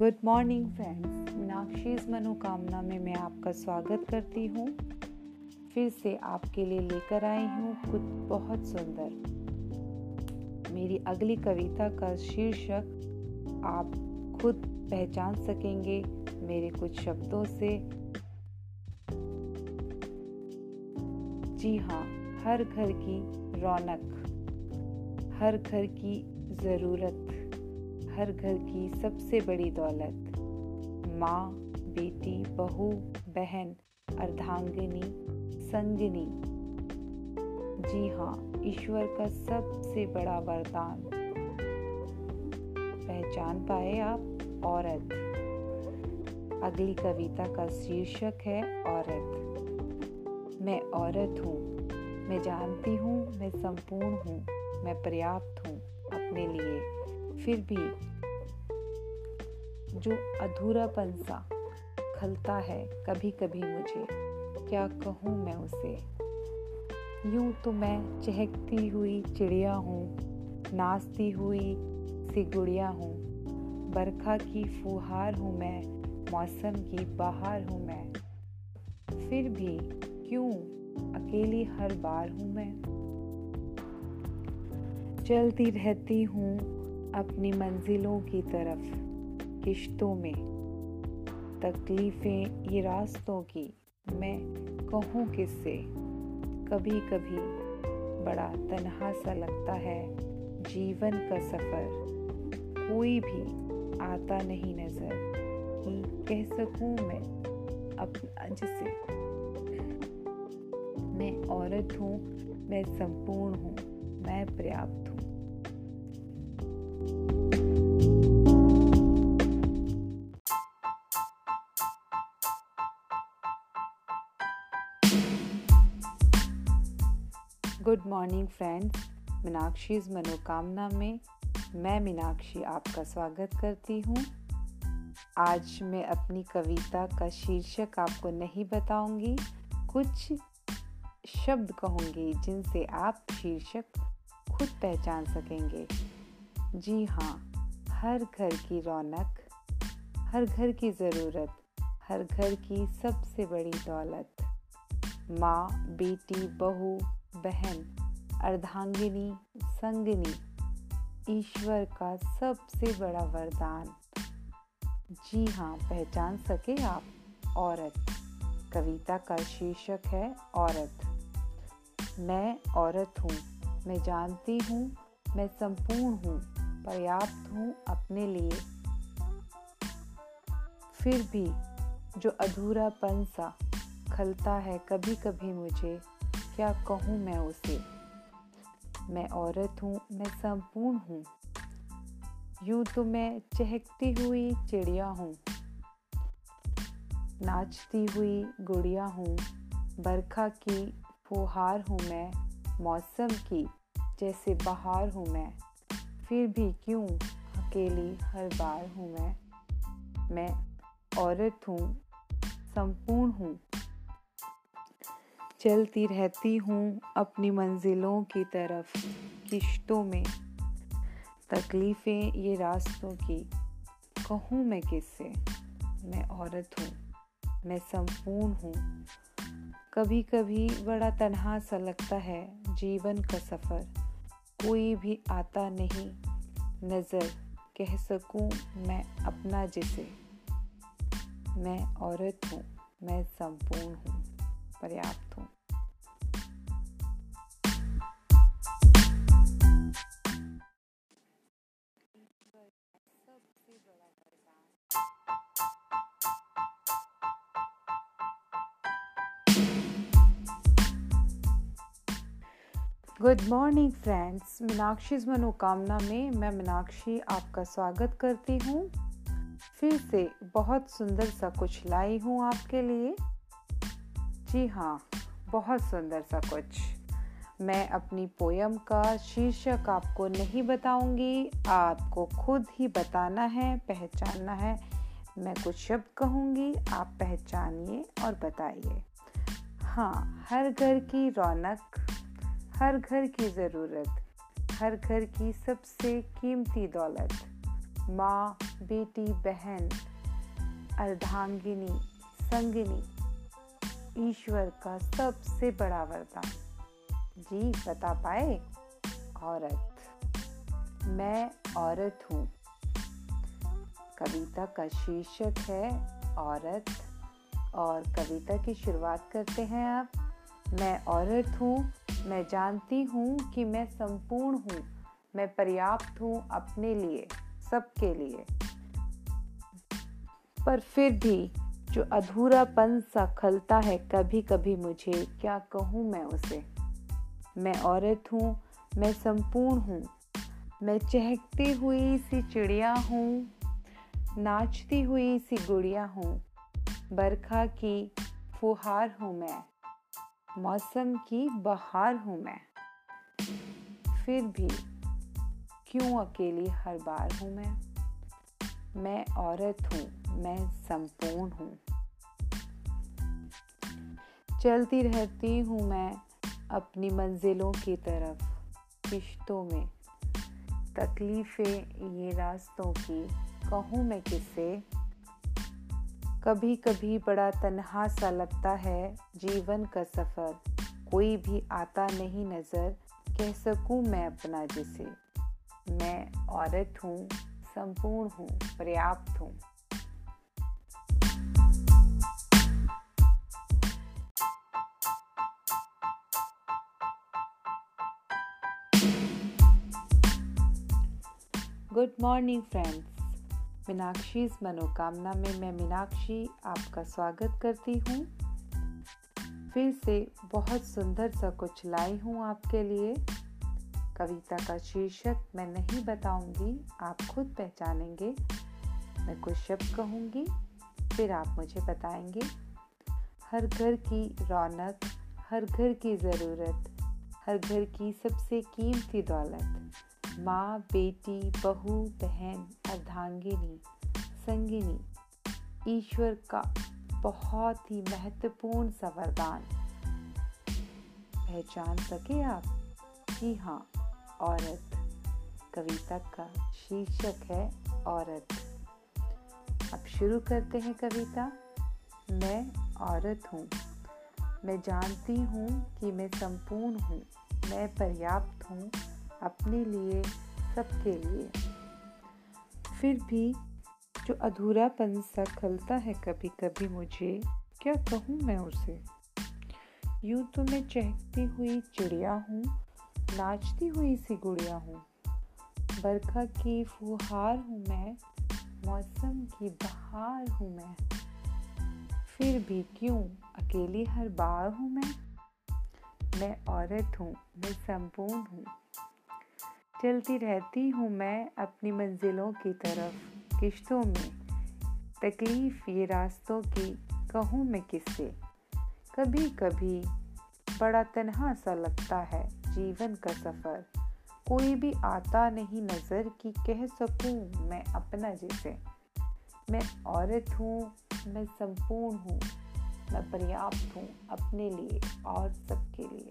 Good morning friends Meenakshi's मनोकामना में मैं आपका स्वागत करती हूँ। फिर से आपके लिए लेकर आई हूँ कुछ बहुत सुंदर। मेरी अगली कविता का शीर्षक, आप खुद पहचान सकेंगे मेरे कुछ शब्दों से। जी हाँ हर घर की रौनक, हर घर की ज़रूरत। हर घर की सबसे बड़ी दौलत। माँ, बेटी, बहू, बहन, अर्धांगिनी, संगिनी। जी हाँ ईश्वर का सबसे बड़ा वरदान। पहचान पाए आप, औरत। अगली कविता का शीर्षक है औरत। मैं औरत हूँ। मैं जानती हूँ, मैं संपूर्ण हूँ, मैं पर्याप्त हूँ अपने लिए। फिर भी जो अधूरापन सा खलता है कभी कभी मुझे। क्या कहूँ मैं उसे? यूँ तो मैं चहकती हुई चिड़िया हूँ, नाचती हुई सी गुड़िया हूँ। बरखा की फुहार हूँ मैं, मौसम की बहार हूँ मैं। फिर भी क्यों अकेली हर बार हूँ मैं? चलती रहती हूँ अपनी मंजिलों की तरफ़। किश्तों में। तकलीफ़ें ये रास्तों की, मैं कहूँ किससे? कभी कभी बड़ा तनहा सा लगता है जीवन का सफ़र। कोई भी आता नहीं नज़र। कि कह सकूँ मैं अपना जिसे मैं औरत हूँ, मैं संपूर्ण हूँ, मैं पर्याप्त हूँ। गुड मॉर्निंग फ्रेंड्स मीनाक्षीज मनोकामना में मैं मीनाक्षी आपका स्वागत करती हूँ। आज मैं अपनी कविता का शीर्षक आपको नहीं बताऊँगी, कुछ शब्द कहूँगी जिनसे आप शीर्षक खुद पहचान सकेंगे। जी हाँ हर घर की रौनक, हर घर की ज़रूरत, हर घर की सबसे बड़ी दौलत। माँ, बेटी, बहू बहन, अर्धांगिनी, संगिनी, ईश्वर का सबसे बड़ा वरदान। जी हाँ पहचान सके आप, औरत। कविता का शीर्षक है, औरत। मैं औरत हूँ, मैं जानती हूँ, मैं संपूर्ण हूँ, पर्याप्त हूँ अपने लिए। फिर भी, जो अधूरापन सा खलता है कभी कभी मुझे क्या कहूँ मैं उसे? मैं औरत हूँ, मैं संपूर्ण हूँ। यूँ तो मैं चहकती हुई चिड़िया हूँ। नाचती हुई गुड़िया हूँ। बरखा की फुहार हूँ मैं, मौसम की जैसे बहार हूँ मैं। फिर भी क्यों अकेली हर बार हूँ मैं? मैं औरत हूँ, संपूर्ण हूँ। चलती रहती हूँ अपनी मंजिलों की तरफ़। किश्तों में तकलीफ़ें, ये रास्तों की। कहूँ मैं किससे? मैं औरत हूँ, मैं संपूर्ण हूँ। कभी कभी बड़ा तनहा सा लगता है जीवन का सफ़र। कोई भी आता नहीं, नज़र, कह सकूँ मैं अपना जिसे। मैं औरत हूँ, मैं संपूर्ण हूँ। पर्याप्त हूँ गुड मॉर्निंग फ्रेंड्स मीनाक्षीज मनोकामना में मैं मीनाक्षी आपका स्वागत करती हूँ फिर से बहुत सुंदर सा कुछ लाई हूँ आपके लिए जी हाँ बहुत सुंदर सा कुछ। मैं अपनी पोयम का शीर्षक आपको नहीं बताऊँगी, आपको खुद ही बताना है, पहचानना है। मैं कुछ शब्द कहूँगी, आप पहचानिए और बताइए। हाँ हर घर की रौनक, हर घर की ज़रूरत, हर घर की सबसे कीमती दौलत। माँ, बेटी, बहन, अर्धांगिनी, संगिनी ईश्वर का सबसे बड़ा वरदान। जी बता पाए? औरत। मैं औरत हूँ। कविता का शीर्षक है औरत। और कविता की शुरुआत करते हैं आप। मैं औरत हूँ। मैं जानती हूँ कि मैं संपूर्ण हूँ। मैं पर्याप्त हूँ अपने लिए, सबके लिए। पर फिर भी जो अधूरापन सा खलता है कभी कभी मुझे, क्या कहूँ मैं उसे? मैं औरत हूँ, मैं संपूर्ण हूँ। मैं चहकती हुई सी चिड़िया हूँ, नाचती हुई सी गुड़िया हूँ। बरखा की फुहार हूँ मैं, मौसम की बहार हूँ मैं। फिर भी क्यों अकेली हर बार हूँ मैं? मैं औरत हूँ मैं संपूर्ण हूँ। चलती रहती हूँ मैं अपनी मंजिलों की तरफ़, किश्तों में। तकलीफ़ें ये रास्तों की, कहूँ मैं किससे कभी कभी बड़ा तन्हा सा लगता है जीवन का सफ़र। कोई भी आता नहीं नज़र, कह सकूँ मैं अपना जिसे। मैं औरत हूँ, संपूर्ण हूँ, पर्याप्त हूँ। गुड मॉर्निंग फ्रेंड्स मीनाक्षी मनोकामना में मैं मीनाक्षी आपका स्वागत करती हूँ। फिर से बहुत सुंदर सा कुछ लाई हूँ आपके लिए। कविता का शीर्षक मैं नहीं बताऊँगी, आप खुद पहचानेंगे। मैं कुछ शब्द कहूँगी, फिर आप मुझे बताएँगे। हर घर की रौनक, हर घर की ज़रूरत, हर घर की सबसे कीमती दौलत। माँ, बेटी, बहू, बहन, अर्धांगिनी, संगिनी, ईश्वर का बहुत ही महत्वपूर्ण सा वरदान पहचान सके आप? जी हाँ औरत। कविता का शीर्षक है, औरत। अब शुरू करते हैं कविता। मैं औरत हूँ। मैं जानती हूँ कि मैं संपूर्ण हूँ। मैं पर्याप्त हूँ। अपने लिए, सबके लिए। फिर भी जो अधूरापन सा खलता है कभी कभी मुझे, क्या कहूँ मैं उसे? यूँ तो मैं चहकती हुई चिड़िया हूँ, नाचती हुई सी गुड़िया हूँ। बरखा की फुहार हूँ मैं, मौसम की बहार हूँ मैं। फिर भी क्यों अकेली हर बार हूँ मैं? मैं औरत हूँ, मैं संपूर्ण हूँ। चलती रहती हूँ मैं अपनी मंजिलों की तरफ़, किश्तों में। तकलीफ़ ये रास्तों की, कहूँ मैं किससे? कभी कभी बड़ा तनहा सा लगता है जीवन का सफ़र। कोई भी आता नहीं नज़र कि कह सकूँ मैं अपना जैसे। मैं औरत हूँ, मैं संपूर्ण हूँ, मैं पर्याप्त हूँ अपने लिए और सबके लिए।